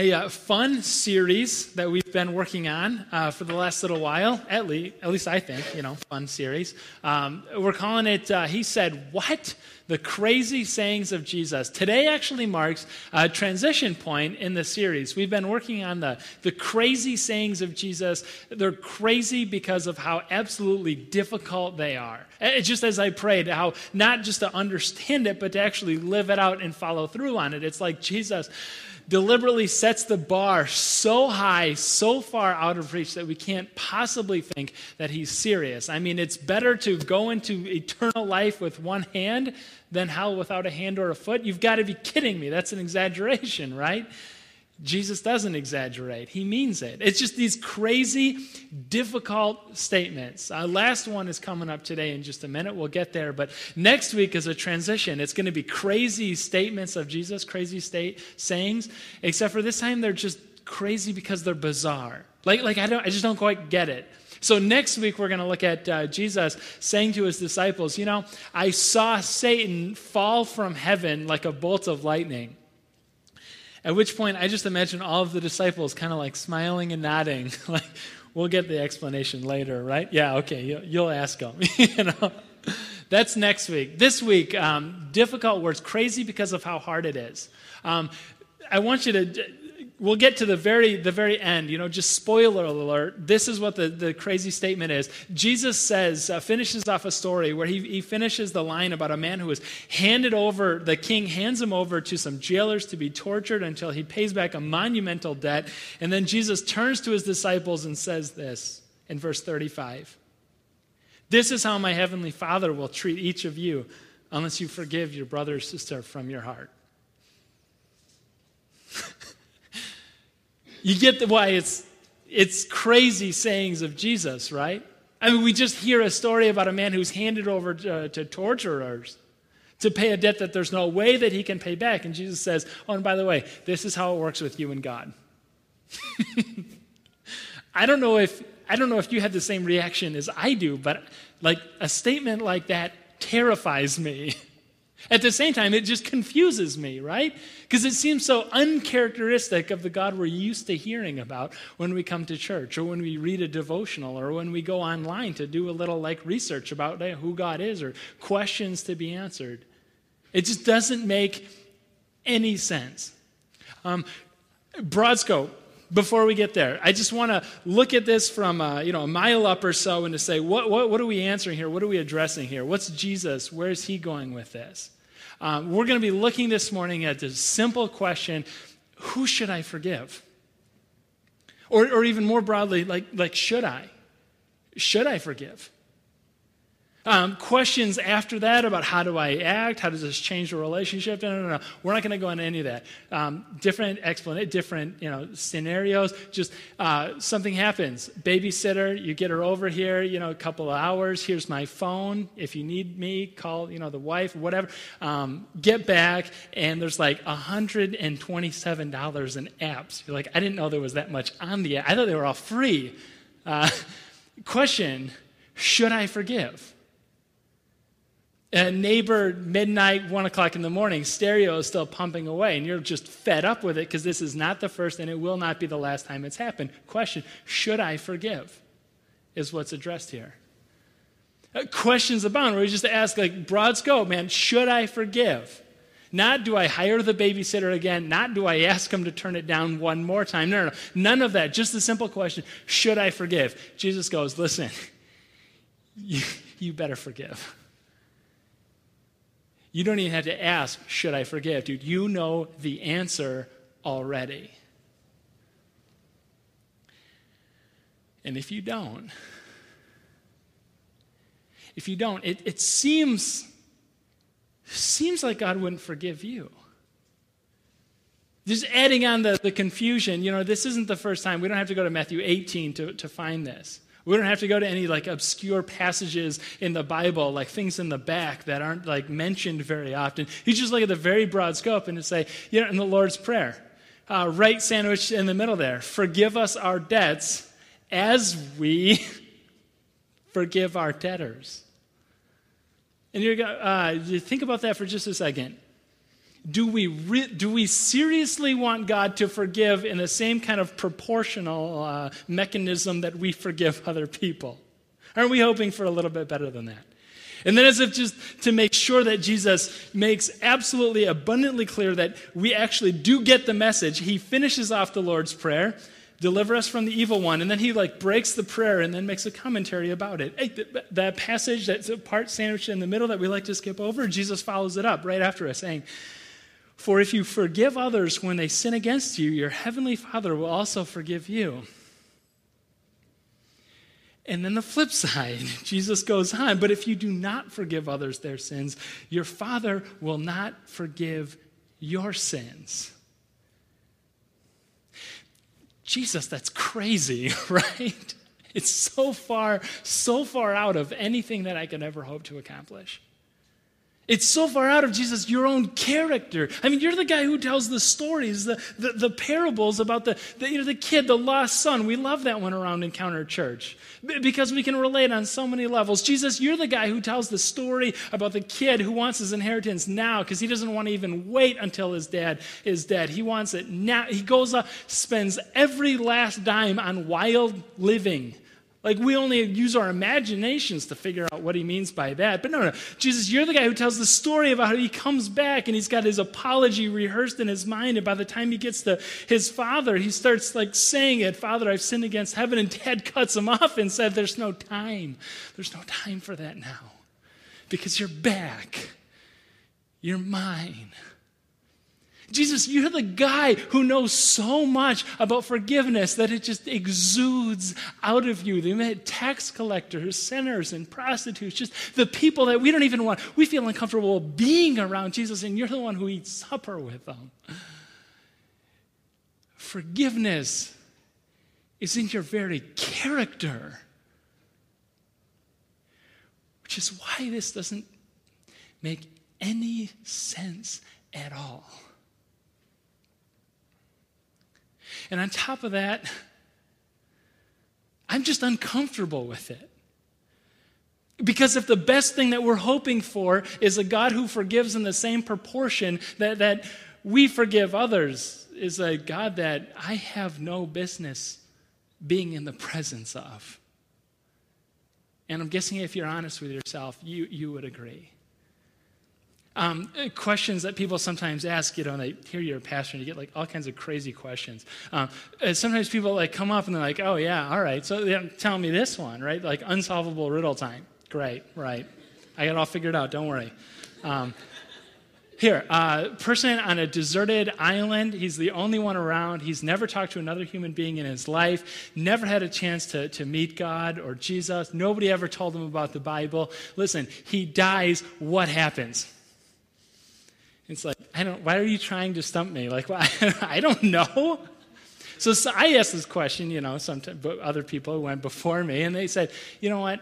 Hey, uh, fun series that we've been working on uh, for the last little while, at least, at least I think, you know, fun series. Um, we're calling it, uh, He Said What? The Crazy Sayings of Jesus. Today actually marks a transition point in the series. We've been working on the, the crazy sayings of Jesus. They're crazy because of how absolutely difficult they are. It's just as I prayed, how not just to understand it, but to actually live it out and follow through on it. It's like Jesus deliberately sets the bar so high, so far out of reach that we can't possibly think that he's serious. I mean, it's better to go into eternal life with one hand than hell without a hand or a foot. You've got to be kidding me. That's an exaggeration, right? Jesus doesn't exaggerate. He means it. It's just these crazy, difficult statements. Our last one is coming up today in just a minute. We'll get there. But next week is a transition. It's going to be crazy statements of Jesus, crazy state sayings, except for this time they're just crazy because they're bizarre. Like, like I, don't, I just don't quite get it. So, next week, we're going to look at uh, Jesus saying to his disciples, You know, I saw Satan fall from heaven like a bolt of lightning. At which point, I just imagine all of the disciples kind of like smiling and nodding. like, we'll get the explanation later, right? Yeah, okay, you'll, you'll ask them. you know? That's next week. This week, um, difficult words, crazy because of how hard it is. Um, I want you to we'll get to the very the very end you know just spoiler alert this is what the, the crazy statement is. Jesus says uh, finishes off a story where he, he finishes the line about a man who was handed over the king hands him over to some jailers to be tortured until he pays back a monumental debt. And then jesus turns to his disciples and says this in verse 35 this is how my heavenly father will treat each of you unless you forgive your brother or sister from your heart You get the, why it's, it's crazy sayings of Jesus, right? I mean, we just hear a story about a man who's handed over to, to torturers to pay a debt that there's no way that he can pay back. And Jesus says, Oh, and by the way, this is how it works with you and God. I don't know if I don't know if you had the same reaction as I do, but like a statement like that terrifies me. At the same time, it just confuses me, right? Because it seems so uncharacteristic of the God we're used to hearing about when we come to church or when we read a devotional or when we go online to do a little like research about who God is or questions to be answered. It just doesn't make any sense. Um, broad scope, before we get there, I just want to look at this from uh, you know a mile up or so and to say, what, what, what are we answering here? What are we addressing here? What's Jesus? Where's he going with this? Um, we're going to be looking this morning at this simple question who should I forgive? Or, or even more broadly, like, like should I? Should I forgive? Um, questions after that about how do I act? How does this change the relationship? No, no, no. We're not going to go into any of that. Um, different explanation, different you know scenarios. Just uh, something happens. Babysitter, you get her over here. You know, a couple of hours. Here's my phone. If you need me, call you know the wife, whatever. Um, get back, and there's like 127 dollars in apps. You're like, I didn't know there was that much on the app. I thought they were all free. Uh, question: Should I forgive? A neighbor midnight one o'clock in the morning stereo is still pumping away and you're just fed up with it because this is not the first and it will not be the last time it's happened question should i forgive is what's addressed here uh, questions abound where we just ask like broad scope man should i forgive not do I hire the babysitter again, not do I ask him to turn it down one more time. No, no, no. None of that. Just the simple question Should I forgive? Jesus goes, Listen, you, you better forgive. You don't even have to ask, should I forgive? Dude, you know the answer already. And if you don't, if you don't, it, it seems, seems like God wouldn't forgive you. Just adding on the, the confusion, you know, this isn't the first time. We don't have to go to Matthew 18 to, to find this. We don't have to go to any like obscure passages in the Bible, like things in the back that aren't like mentioned very often. You just look at the very broad scope and say, you know, in the Lord's Prayer, uh, right sandwich in the middle there, forgive us our debts as we forgive our debtors. And you're uh, you think about that for just a second. Do we, re- do we seriously want God to forgive in the same kind of proportional uh, mechanism that we forgive other people? Aren't we hoping for a little bit better than that? And then, as if just to make sure that Jesus makes absolutely abundantly clear that we actually do get the message, he finishes off the Lord's Prayer deliver us from the evil one and then he like breaks the prayer and then makes a commentary about it hey, that passage that's a part sandwiched in the middle that we like to skip over jesus follows it up right after us, saying for if you forgive others when they sin against you, your heavenly Father will also forgive you. And then the flip side, Jesus goes on, but if you do not forgive others their sins, your Father will not forgive your sins. Jesus, that's crazy, right? It's so far, so far out of anything that I could ever hope to accomplish. It's so far out of Jesus, your own character. I mean, you're the guy who tells the stories, the, the, the parables about the, the, you know, the kid, the lost son. We love that one around Encounter Church because we can relate on so many levels. Jesus, you're the guy who tells the story about the kid who wants his inheritance now because he doesn't want to even wait until his dad is dead. He wants it now. He goes up, spends every last dime on wild living like we only use our imaginations to figure out what he means by that. But no, no. Jesus, you're the guy who tells the story about how he comes back and he's got his apology rehearsed in his mind. And by the time he gets to his father, he starts like saying it, Father, I've sinned against heaven. And dad cuts him off and said, There's no time. There's no time for that now. Because you're back. You're mine. Jesus, you're the guy who knows so much about forgiveness that it just exudes out of you. The tax collectors, sinners, and prostitutes, just the people that we don't even want. We feel uncomfortable being around Jesus, and you're the one who eats supper with them. Forgiveness is in your very character, which is why this doesn't make any sense at all. And on top of that, I'm just uncomfortable with it. Because if the best thing that we're hoping for is a God who forgives in the same proportion that, that we forgive others, is a God that I have no business being in the presence of. And I'm guessing if you're honest with yourself, you, you would agree. Um, questions that people sometimes ask, you know, and they hear you're a pastor and you get like all kinds of crazy questions. Um, sometimes people like come up and they're like, oh yeah, all right, so telling me this one, right? Like unsolvable riddle time. Great, right. I got it all figured out, don't worry. Um, here, uh, person on a deserted island. He's the only one around. He's never talked to another human being in his life, never had a chance to, to meet God or Jesus. Nobody ever told him about the Bible. Listen, he dies. What happens? It's like, I don't, why are you trying to stump me? Like, well, I don't know. So, so, I asked this question, you know, sometimes, but other people went before me, and they said, you know what?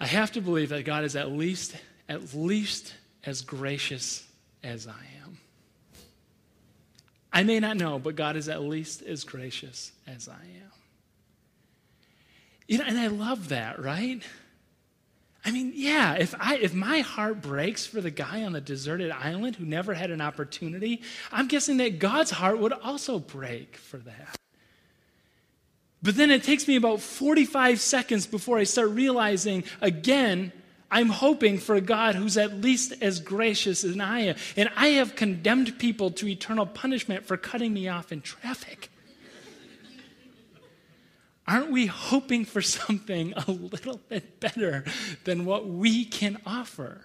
I have to believe that God is at least, at least as gracious as I am. I may not know, but God is at least as gracious as I am. You know, and I love that, right? I mean, yeah, if, I, if my heart breaks for the guy on the deserted island who never had an opportunity, I'm guessing that God's heart would also break for that. But then it takes me about 45 seconds before I start realizing again, I'm hoping for a God who's at least as gracious as I am. And I have condemned people to eternal punishment for cutting me off in traffic. Aren't we hoping for something a little bit better than what we can offer?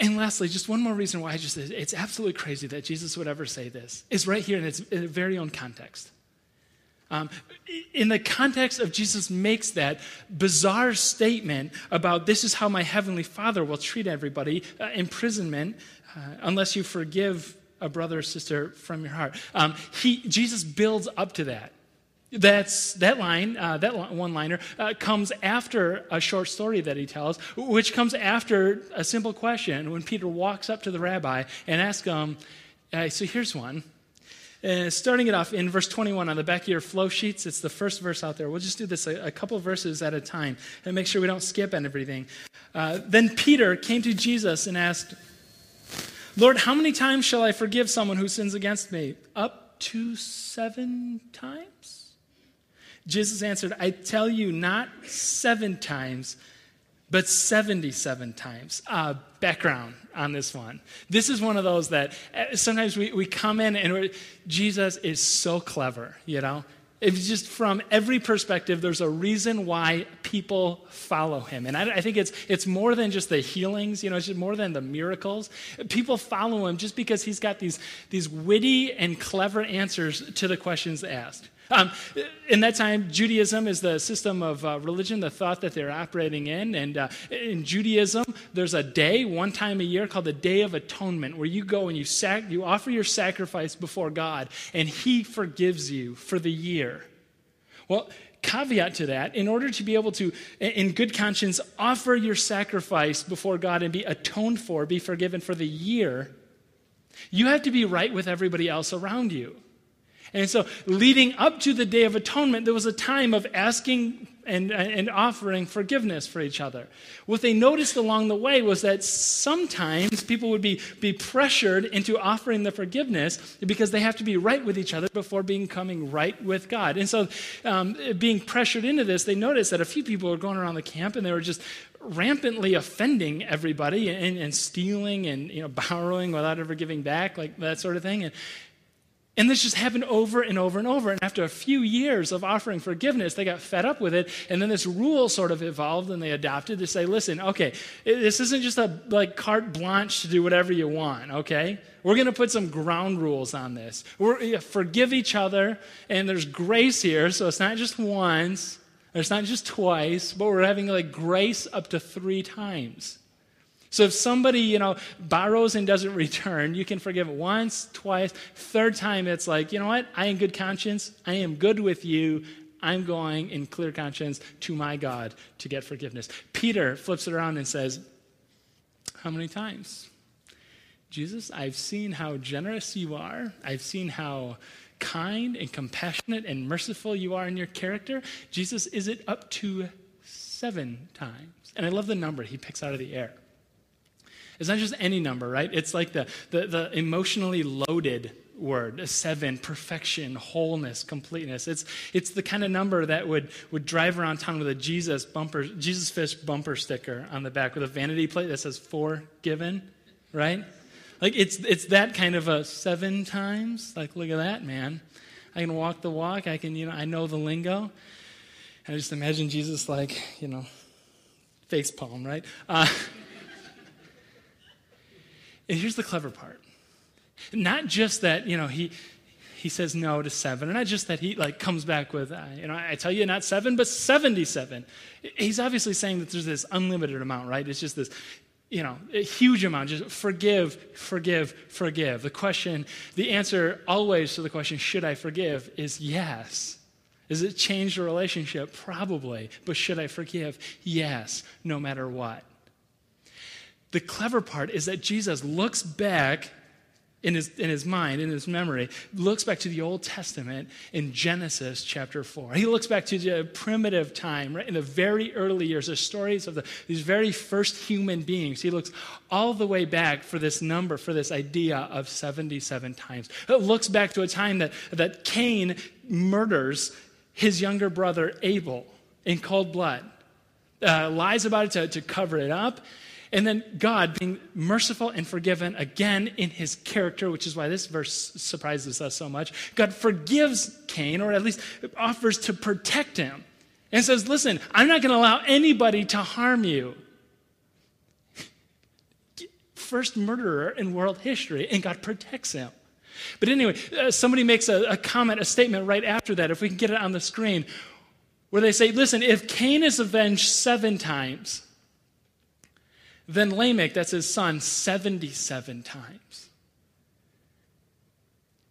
And lastly, just one more reason why I just it's absolutely crazy that Jesus would ever say this is right here in its very own context. Um, in the context of Jesus makes that bizarre statement about this is how my heavenly Father will treat everybody, uh, imprisonment, uh, unless you forgive a brother or sister from your heart. Um, he, Jesus builds up to that. That's that line, uh, that one liner uh, comes after a short story that he tells, which comes after a simple question when Peter walks up to the rabbi and asks him, uh, So here's one. Uh, starting it off in verse 21 on the back of your flow sheets, it's the first verse out there. We'll just do this a, a couple verses at a time and make sure we don't skip everything. Uh, then Peter came to Jesus and asked, Lord, how many times shall I forgive someone who sins against me? Up to seven times? Jesus answered, I tell you, not seven times, but 77 times. Uh, background on this one. This is one of those that uh, sometimes we, we come in and Jesus is so clever, you know? It's just from every perspective, there's a reason why people follow him. And I, I, think it's, it's more than just the healings, you know, it's just more than the miracles. People follow him just because he's got these, these witty and clever answers to the questions asked. Um, in that time, Judaism is the system of uh, religion, the thought that they're operating in. And uh, in Judaism, there's a day, one time a year, called the Day of Atonement, where you go and you, sac- you offer your sacrifice before God, and He forgives you for the year. Well, caveat to that, in order to be able to, in good conscience, offer your sacrifice before God and be atoned for, be forgiven for the year, you have to be right with everybody else around you. And so, leading up to the Day of Atonement, there was a time of asking and, and offering forgiveness for each other. What they noticed along the way was that sometimes people would be, be pressured into offering the forgiveness because they have to be right with each other before becoming right with God. And so, um, being pressured into this, they noticed that a few people were going around the camp and they were just rampantly offending everybody and, and stealing and you know, borrowing without ever giving back, like that sort of thing. And, and this just happened over and over and over. And after a few years of offering forgiveness, they got fed up with it. And then this rule sort of evolved and they adopted to say, listen, okay, this isn't just a like carte blanche to do whatever you want, okay? We're going to put some ground rules on this. We're forgive each other, and there's grace here, so it's not just once, it's not just twice, but we're having like grace up to three times. So if somebody, you know, borrows and doesn't return, you can forgive it once, twice, third time it's like, you know what? I am good conscience. I am good with you. I'm going in clear conscience to my God to get forgiveness. Peter flips it around and says, How many times? Jesus, I've seen how generous you are. I've seen how kind and compassionate and merciful you are in your character. Jesus, is it up to seven times? And I love the number he picks out of the air. It's not just any number, right? It's like the, the, the emotionally loaded word a seven perfection wholeness completeness. It's it's the kind of number that would would drive around town with a jesus bumper jesus fish bumper sticker on the back with a vanity plate that says forgiven right? Like it's it's that kind of a seven times. Like look at that man. I can walk the walk. I can you know i know the lingo. And i just imagine jesus like you know face palm right? Uh, and here's the clever part. Not just that, you know, he he says no to seven, and not just that he like comes back with, uh, you know, I tell you not seven, but seventy-seven. He's obviously saying that there's this unlimited amount, right? It's just this, you know, a huge amount. Just forgive, forgive, forgive. The question, the answer always to the question, should I forgive, is yes. Does it change the relationship? Probably. But should I forgive? Yes, no matter what. The clever part is that Jesus looks back in his, in his mind, in his memory, looks back to the Old Testament in Genesis chapter 4. He looks back to the primitive time, right? In the very early years, the stories of the, these very first human beings. He looks all the way back for this number, for this idea of 77 times. It looks back to a time that, that Cain murders his younger brother Abel in cold blood, uh, lies about it to, to cover it up. And then God being merciful and forgiven again in his character, which is why this verse surprises us so much. God forgives Cain, or at least offers to protect him, and says, Listen, I'm not going to allow anybody to harm you. First murderer in world history, and God protects him. But anyway, uh, somebody makes a, a comment, a statement right after that, if we can get it on the screen, where they say, Listen, if Cain is avenged seven times, then Lamech, that's his son, 77 times.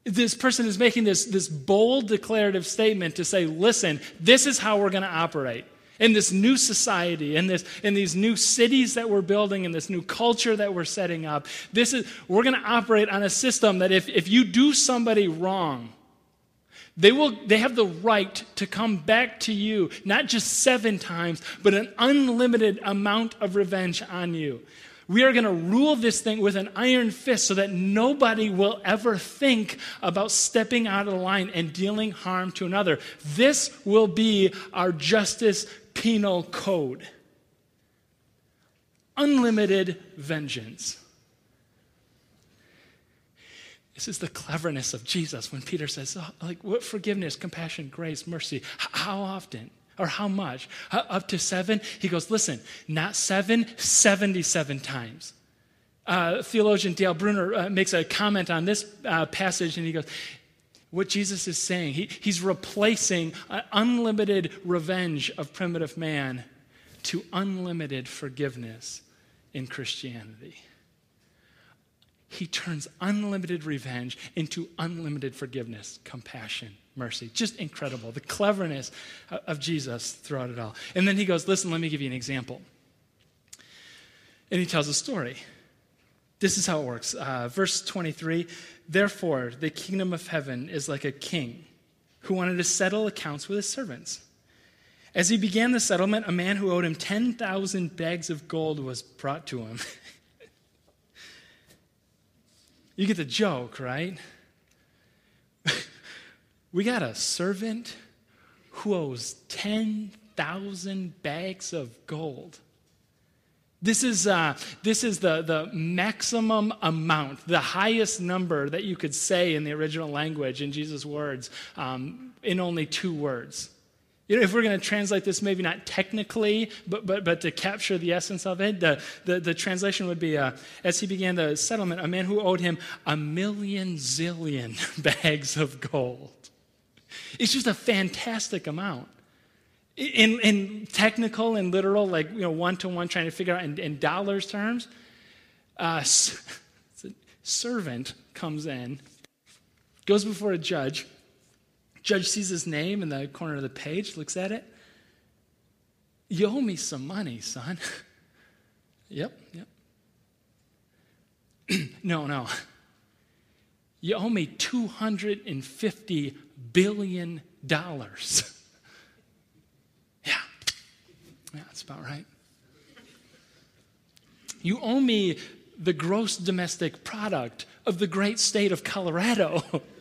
This person is making this, this bold declarative statement to say, listen, this is how we're going to operate. in this new society, in, this, in these new cities that we're building, in this new culture that we're setting up, this is, we're going to operate on a system that if, if you do somebody wrong, they, will, they have the right to come back to you, not just seven times, but an unlimited amount of revenge on you. We are going to rule this thing with an iron fist so that nobody will ever think about stepping out of the line and dealing harm to another. This will be our justice penal code unlimited vengeance. This is the cleverness of Jesus when Peter says, oh, like, what forgiveness, compassion, grace, mercy? How often? Or how much? Up to seven? He goes, listen, not seven, 77 times. Uh, theologian Dale Bruner uh, makes a comment on this uh, passage and he goes, what Jesus is saying, he, he's replacing unlimited revenge of primitive man to unlimited forgiveness in Christianity. He turns unlimited revenge into unlimited forgiveness, compassion, mercy. Just incredible. The cleverness of Jesus throughout it all. And then he goes, Listen, let me give you an example. And he tells a story. This is how it works. Uh, verse 23 Therefore, the kingdom of heaven is like a king who wanted to settle accounts with his servants. As he began the settlement, a man who owed him 10,000 bags of gold was brought to him. you get the joke, right? We got a servant who owes 10,000 bags of gold. This is, uh, this is the, the maximum amount, the highest number that you could say in the original language in Jesus' words um, in only two words. You know, if we're going to translate this, maybe not technically, but, but, but to capture the essence of it, the, the, the translation would be uh, as he began the settlement, a man who owed him a million zillion bags of gold. It's just a fantastic amount. In, in technical and literal, like you know, one to one, trying to figure out in, in dollars terms, uh, servant comes in, goes before a judge. Judge sees his name in the corner of the page, looks at it. You owe me some money, son. yep, yep. no, no. You owe me 250 billion dollars. yeah. Yeah, that's about right. You owe me the gross domestic product of the great state of Colorado.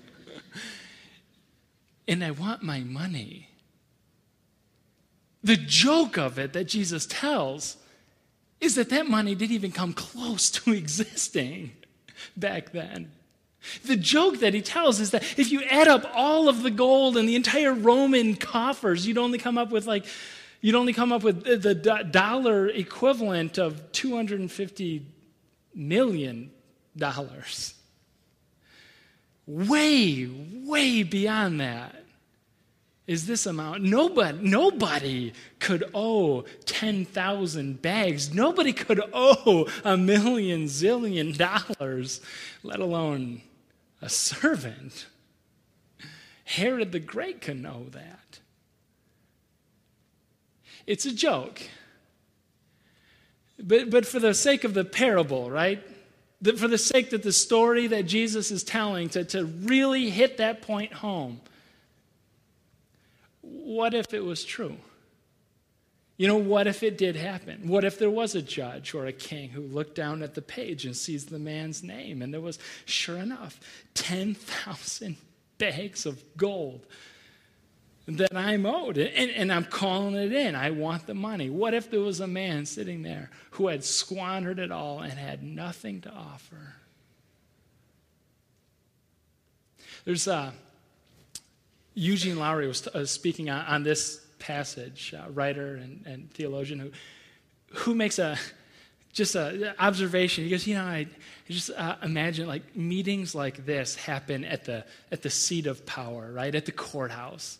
and I want my money. The joke of it that Jesus tells is that that money didn't even come close to existing back then. The joke that he tells is that if you add up all of the gold and the entire Roman coffers, you'd only come up with like, you'd only come up with the dollar equivalent of 250 million dollars. Way, way beyond that is this amount. Nobody, nobody could owe 10,000 bags. Nobody could owe a million zillion dollars, let alone a servant. Herod the Great could know that. It's a joke. But, but for the sake of the parable, right? The, for the sake that the story that Jesus is telling, to, to really hit that point home, what if it was true? You know, what if it did happen? What if there was a judge or a king who looked down at the page and sees the man's name and there was, sure enough, 10,000 bags of gold that I'm owed and, and, I'm calling it in. I want the money. What if there was a man sitting there who had squandered it all and had nothing to offer? There's a. Uh, Eugene Lowry was uh, speaking on, on this passage, uh, writer and, and, theologian who, who makes a just an observation. He goes, you know, I just uh, imagine like meetings like this happen at the at the seat of power, right at the courthouse.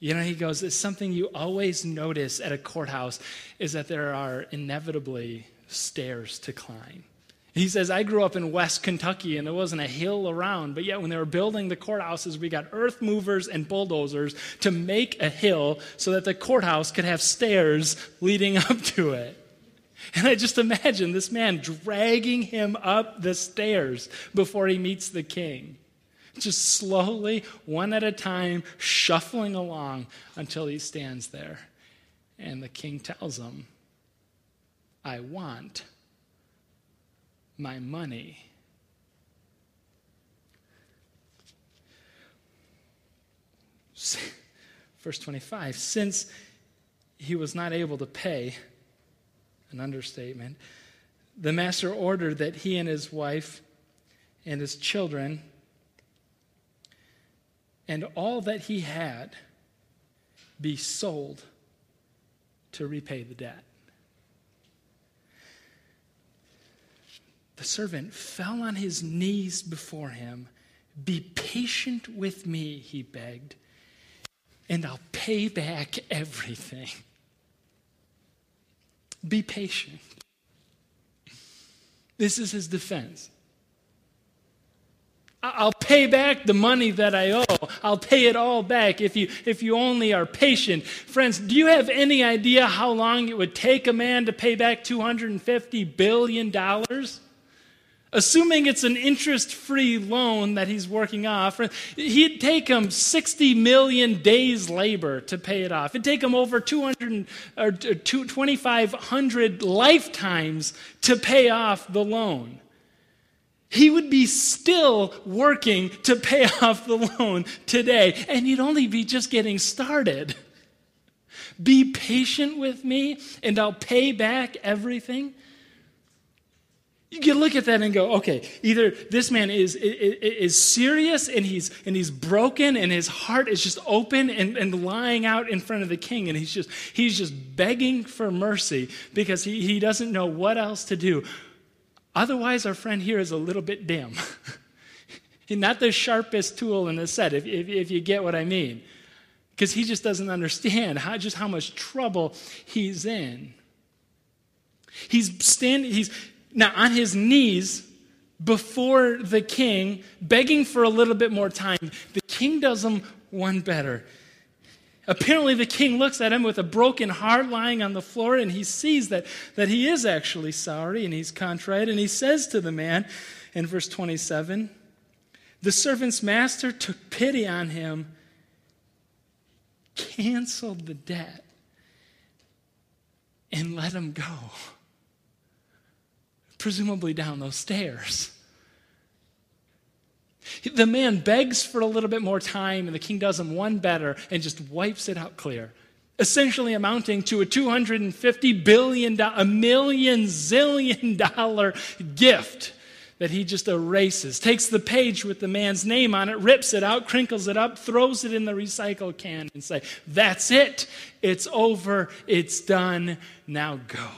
You know, he goes, it's something you always notice at a courthouse is that there are inevitably stairs to climb. He says, I grew up in West Kentucky and there wasn't a hill around, but yet when they were building the courthouses, we got earth movers and bulldozers to make a hill so that the courthouse could have stairs leading up to it. And I just imagine this man dragging him up the stairs before he meets the king. Just slowly, one at a time, shuffling along until he stands there. And the king tells him, I want my money. Verse 25 Since he was not able to pay, an understatement, the master ordered that he and his wife and his children and all that he had be sold to repay the debt. The servant fell on his knees before him. Be patient with me, he begged, and I'll pay back everything. Be patient. This is his defense. I'll pay back the money that I owe. I'll pay it all back if you, if you only are patient. Friends, do you have any idea how long it would take a man to pay back $250 billion? Assuming it's an interest free loan that he's working off, he'd take him 60 million days' labor to pay it off. It'd take him over 200 or 2,500 lifetimes to pay off the loan. He would be still working to pay off the loan today, and he'd only be just getting started. Be patient with me, and I'll pay back everything. You can look at that and go, okay, either this man is, is, is, serious and he's, and he's broken and his heart is just open and, and lying out in front of the king and he's just, he's just begging for mercy because he, he doesn't know what else to do. Otherwise, our friend here is a little bit dim. Not the sharpest tool in the set, if, if, if you get what I mean. Because he just doesn't understand how, just how much trouble he's in. He's standing, he's, now on his knees before the king, begging for a little bit more time. The king does him one better. Apparently, the king looks at him with a broken heart lying on the floor, and he sees that, that he is actually sorry and he's contrite. And he says to the man in verse 27 The servant's master took pity on him, canceled the debt, and let him go presumably down those stairs. The man begs for a little bit more time, and the king does him one better and just wipes it out clear, essentially amounting to a $250 billion, a million zillion dollar gift that he just erases, takes the page with the man's name on it, rips it out, crinkles it up, throws it in the recycle can, and say, That's it. It's over. It's done. Now go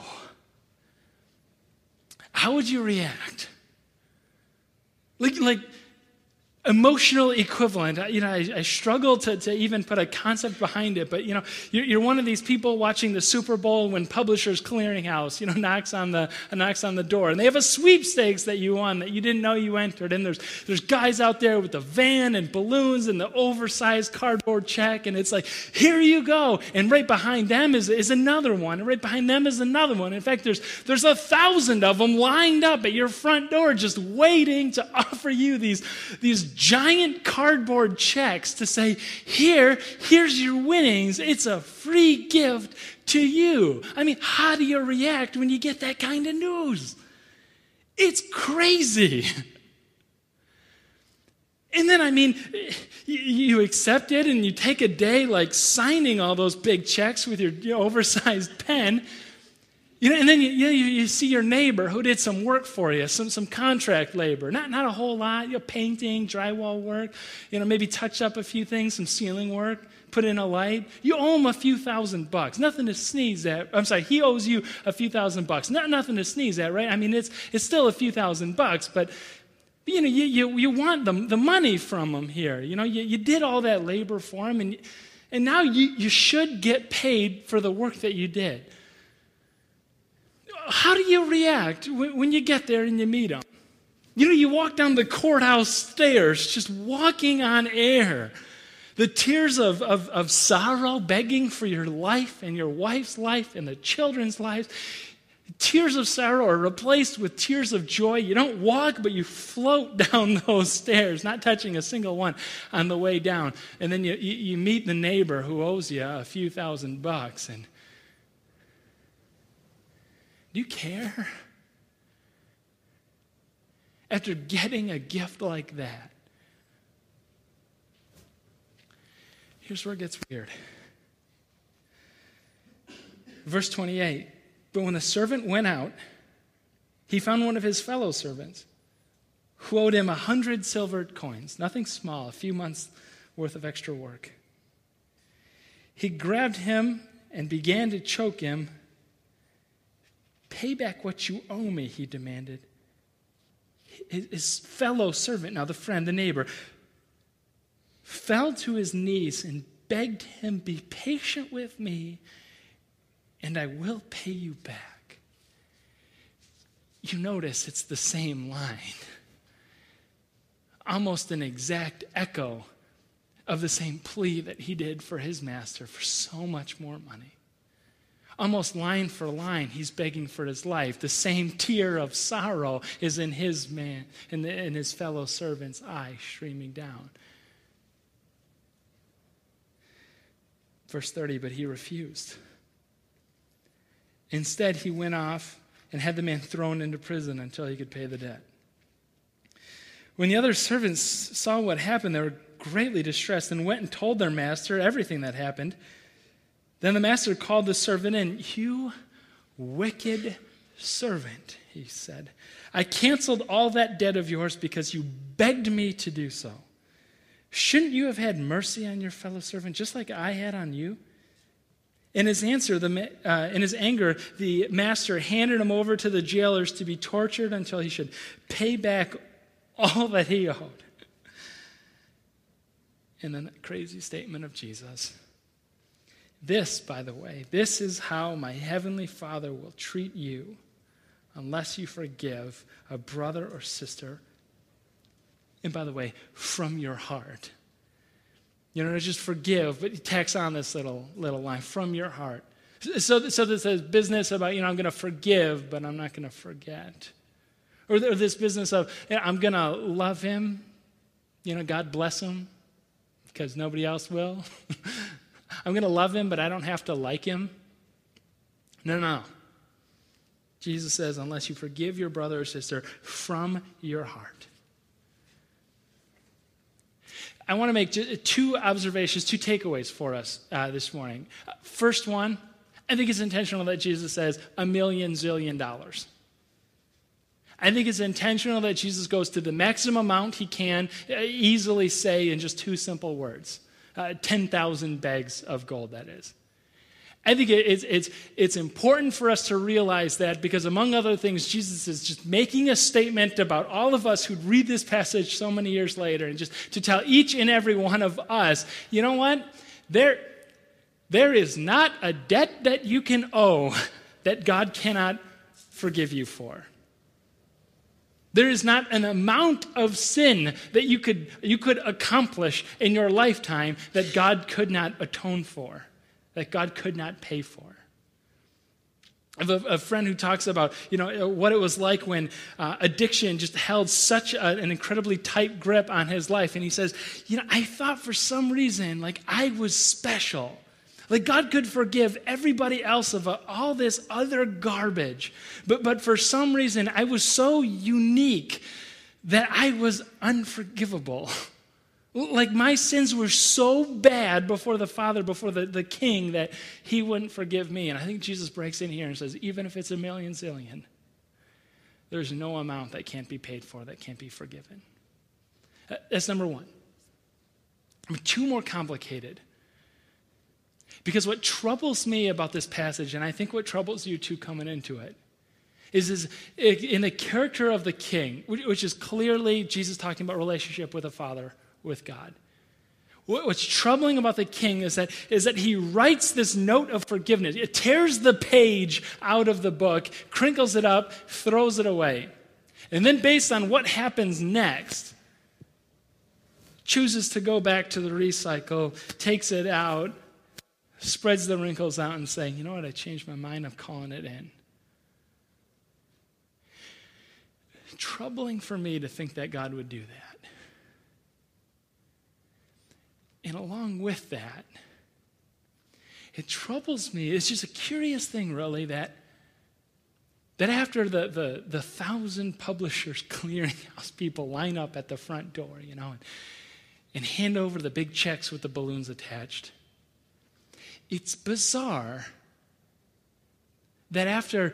how would you react? Like, like emotional equivalent. You know, I, I struggle to, to even put a concept behind it, but you know, you're, you're, one of these people watching the Super Bowl when Publishers Clearinghouse, you know, knocks on the knocks on the door, and they have a sweepstakes that you won that you didn't know you entered, and there's there's guys out there with the van and balloons and the oversized cardboard check, and it's like, here you go, and right behind them is is another one, and right behind them is another one. In fact, there's there's a thousand of them lined up at your front door, just waiting to offer you these these giant cardboard checks to say, Here, here's your winnings. It's a free gift to you. I mean, how do you react when you get that kind of news? It's crazy. And then, I mean, you accept it and you take a day like signing all those big checks with your oversized pen. You know, and then you, you, you, see your neighbor who did some work for you, some, some contract labor. Not, not a whole lot, you know, painting, drywall work, you know, maybe touch up a few things, some ceiling work, put in a light. You owe him a few thousand bucks. Nothing to sneeze at. I'm sorry, he owes you a few thousand bucks. Not nothing to sneeze at, right? I mean, it's, it's still a few thousand bucks, but you know, you, you, you want the, the money from him here. You know, you, you did all that labor for him, and, and now you, you should get paid for the work that you did. How do you react when, you get there and you meet them? You know, you walk down the courthouse stairs just walking on air. The tears of, of, of sorrow, begging for your life and your wife's life and the children's lives. Tears of sorrow are replaced with tears of joy. You don't walk, but you float down those stairs, not touching a single one on the way down. And then you, you, you meet the neighbor who owes you a few thousand bucks. And do you care? After getting a gift like that, here's where it gets weird. Verse 28 But when the servant went out, he found one of his fellow servants who owed him a hundred silver coins, nothing small, a few months worth of extra work. He grabbed him and began to choke him Pay back what you owe me, he demanded. His fellow servant, now the friend, the neighbor, fell to his knees and begged him, Be patient with me, and I will pay you back. You notice it's the same line, almost an exact echo of the same plea that he did for his master for so much more money. Almost line for line, he's begging for his life. The same tear of sorrow is in his man, in, the, in his fellow servant's eye, streaming down. Verse 30, but he refused. Instead, he went off and had the man thrown into prison until he could pay the debt. When the other servants saw what happened, they were greatly distressed and went and told their master everything that happened. Then the master called the servant in. You wicked servant, he said. I canceled all that debt of yours because you begged me to do so. Shouldn't you have had mercy on your fellow servant just like I had on you? In his answer, the, uh, in his anger, the master handed him over to the jailers to be tortured until he should pay back all that he owed. And then crazy statement of Jesus this, by the way, this is how my heavenly Father will treat you unless you forgive a brother or sister. And by the way, from your heart. You know, just forgive, but he tacks on this little little line from your heart. So, so this is business about, you know, I'm going to forgive, but I'm not going to forget. Or, or this business of, you know, I'm going to love him, you know, God bless him, because nobody else will. I'm going to love him, but I don't have to like him. No, no. Jesus says, unless you forgive your brother or sister from your heart. I want to make two observations, two takeaways for us uh, this morning. First one, I think it's intentional that Jesus says a million zillion dollars. I think it's intentional that Jesus goes to the maximum amount he can uh, easily say in just two simple words uh, 10,000 bags of gold, that is. I think it's, it's, it's important for us to realize that because, among other things, Jesus is just making a statement about all of us who'd read this passage so many years later, and just to tell each and every one of us, you know what? There, there is not a debt that you can owe that God cannot forgive you for. There is not an amount of sin that you could, you could accomplish in your lifetime that God could not atone for, that God could not pay for. I have a, a friend who talks about you know, what it was like when uh, addiction just held such a, an incredibly tight grip on his life. And he says, You know, I thought for some reason like I was special. Like God could forgive everybody else of all this other garbage. But, but for some reason, I was so unique that I was unforgivable. Like my sins were so bad before the Father, before the, the King, that He wouldn't forgive me. And I think Jesus breaks in here and says, even if it's a million zillion, there's no amount that can't be paid for, that can't be forgiven. Uh, that's number one. Two more complicated. Because what troubles me about this passage, and I think what troubles you too coming into it, is, is in the character of the king, which is clearly Jesus talking about relationship with a father, with God. What's troubling about the king is that, is that he writes this note of forgiveness. It tears the page out of the book, crinkles it up, throws it away. And then, based on what happens next, chooses to go back to the recycle, takes it out, spreads the wrinkles out, and saying, You know what? I changed my mind. I'm calling it in. Troubling for me to think that God would do that. And along with that, it troubles me. It's just a curious thing, really, that, that after the, the, the thousand publishers clearinghouse people line up at the front door, you know, and, and hand over the big checks with the balloons attached, it's bizarre that after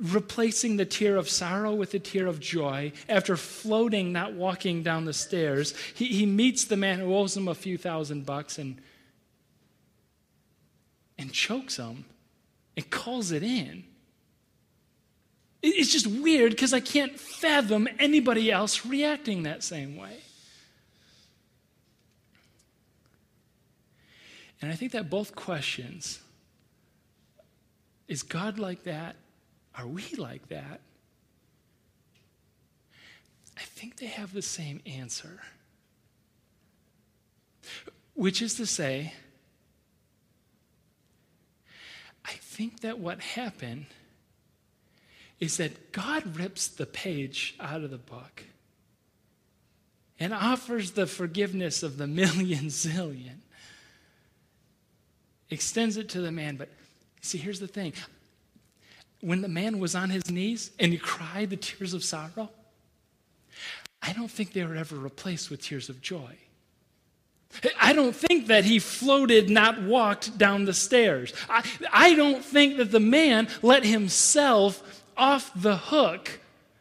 replacing the tear of sorrow with a tear of joy, after floating, not walking down the stairs, he, he meets the man who owes him a few thousand bucks and, and chokes him and calls it in. It's just weird because I can't fathom anybody else reacting that same way. And I think that both questions is God like that? Are we like that? I think they have the same answer. Which is to say, I think that what happened is that God rips the page out of the book and offers the forgiveness of the million zillion, extends it to the man. But see, here's the thing when the man was on his knees and he cried the tears of sorrow, I don't think they were ever replaced with tears of joy. I don't think that he floated, not walked down the stairs. I, I don't think that the man let himself off the hook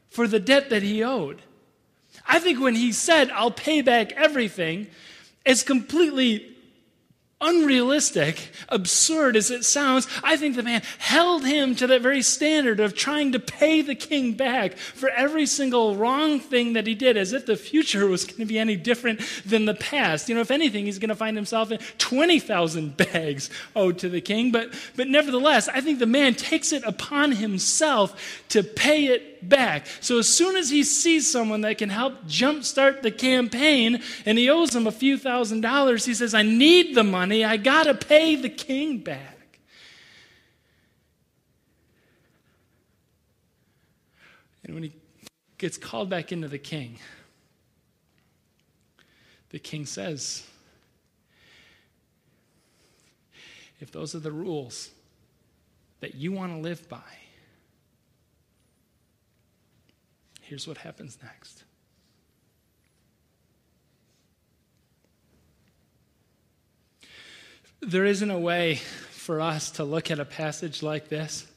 for the debt that he owed. I think when he said, I'll pay back everything, it's completely unrealistic, absurd as it sounds, I think the man held him to that very standard of trying to pay the king back for every single wrong thing that he did, as if the future was going to be any different than the past. You know, if anything, he's going to find himself in 20,000 bags owed to the king. But, but nevertheless, I think the man takes it upon himself to pay it back. So as soon as he sees someone that can help jumpstart the campaign and he owes them a few thousand dollars, he says, I need the money. I got to pay the king back. And when he gets called back into the king, the king says, If those are the rules that you want to live by, Here's what happens next. There isn't a way for us to look at a passage like this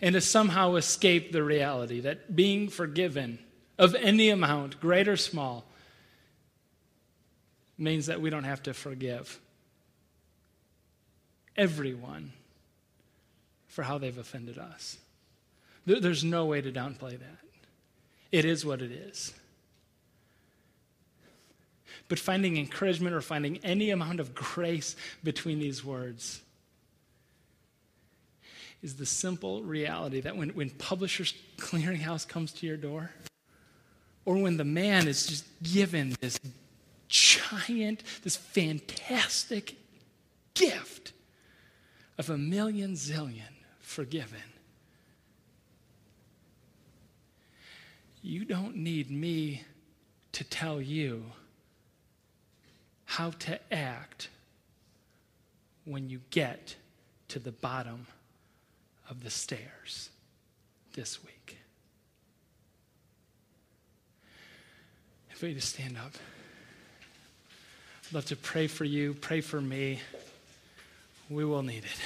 and to somehow escape the reality that being forgiven of any amount, great or small, means that we don't have to forgive everyone for how they've offended us. There's no way to downplay that. It is what it is. But finding encouragement or finding any amount of grace between these words is the simple reality that when, when Publishers Clearinghouse comes to your door, or when the man is just given this giant, this fantastic gift of a million zillion forgiven, You don't need me to tell you how to act when you get to the bottom of the stairs this week. If we just stand up, I'd love to pray for you, pray for me. We will need it.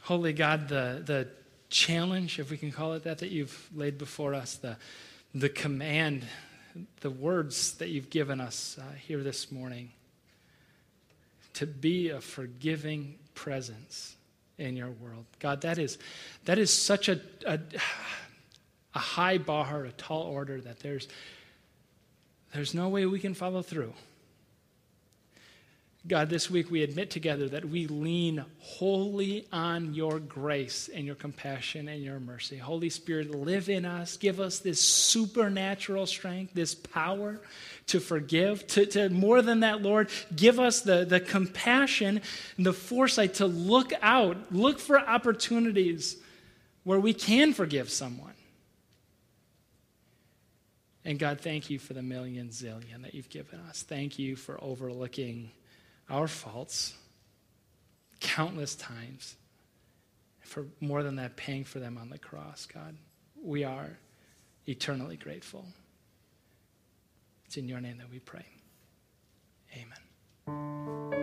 Holy God, the, the challenge, if we can call it that, that you've laid before us, the, the command, the words that you've given us uh, here this morning to be a forgiving presence in your world. God, that is, that is such a, a, a high bar, a tall order that there's, there's no way we can follow through. God, this week we admit together that we lean wholly on your grace and your compassion and your mercy. Holy Spirit, live in us. Give us this supernatural strength, this power to forgive. To, to more than that, Lord, give us the, the compassion and the foresight to look out, look for opportunities where we can forgive someone. And God, thank you for the million zillion that you've given us. Thank you for overlooking our faults countless times for more than that, paying for them on the cross, God. We are eternally grateful. It's in your name that we pray. Amen.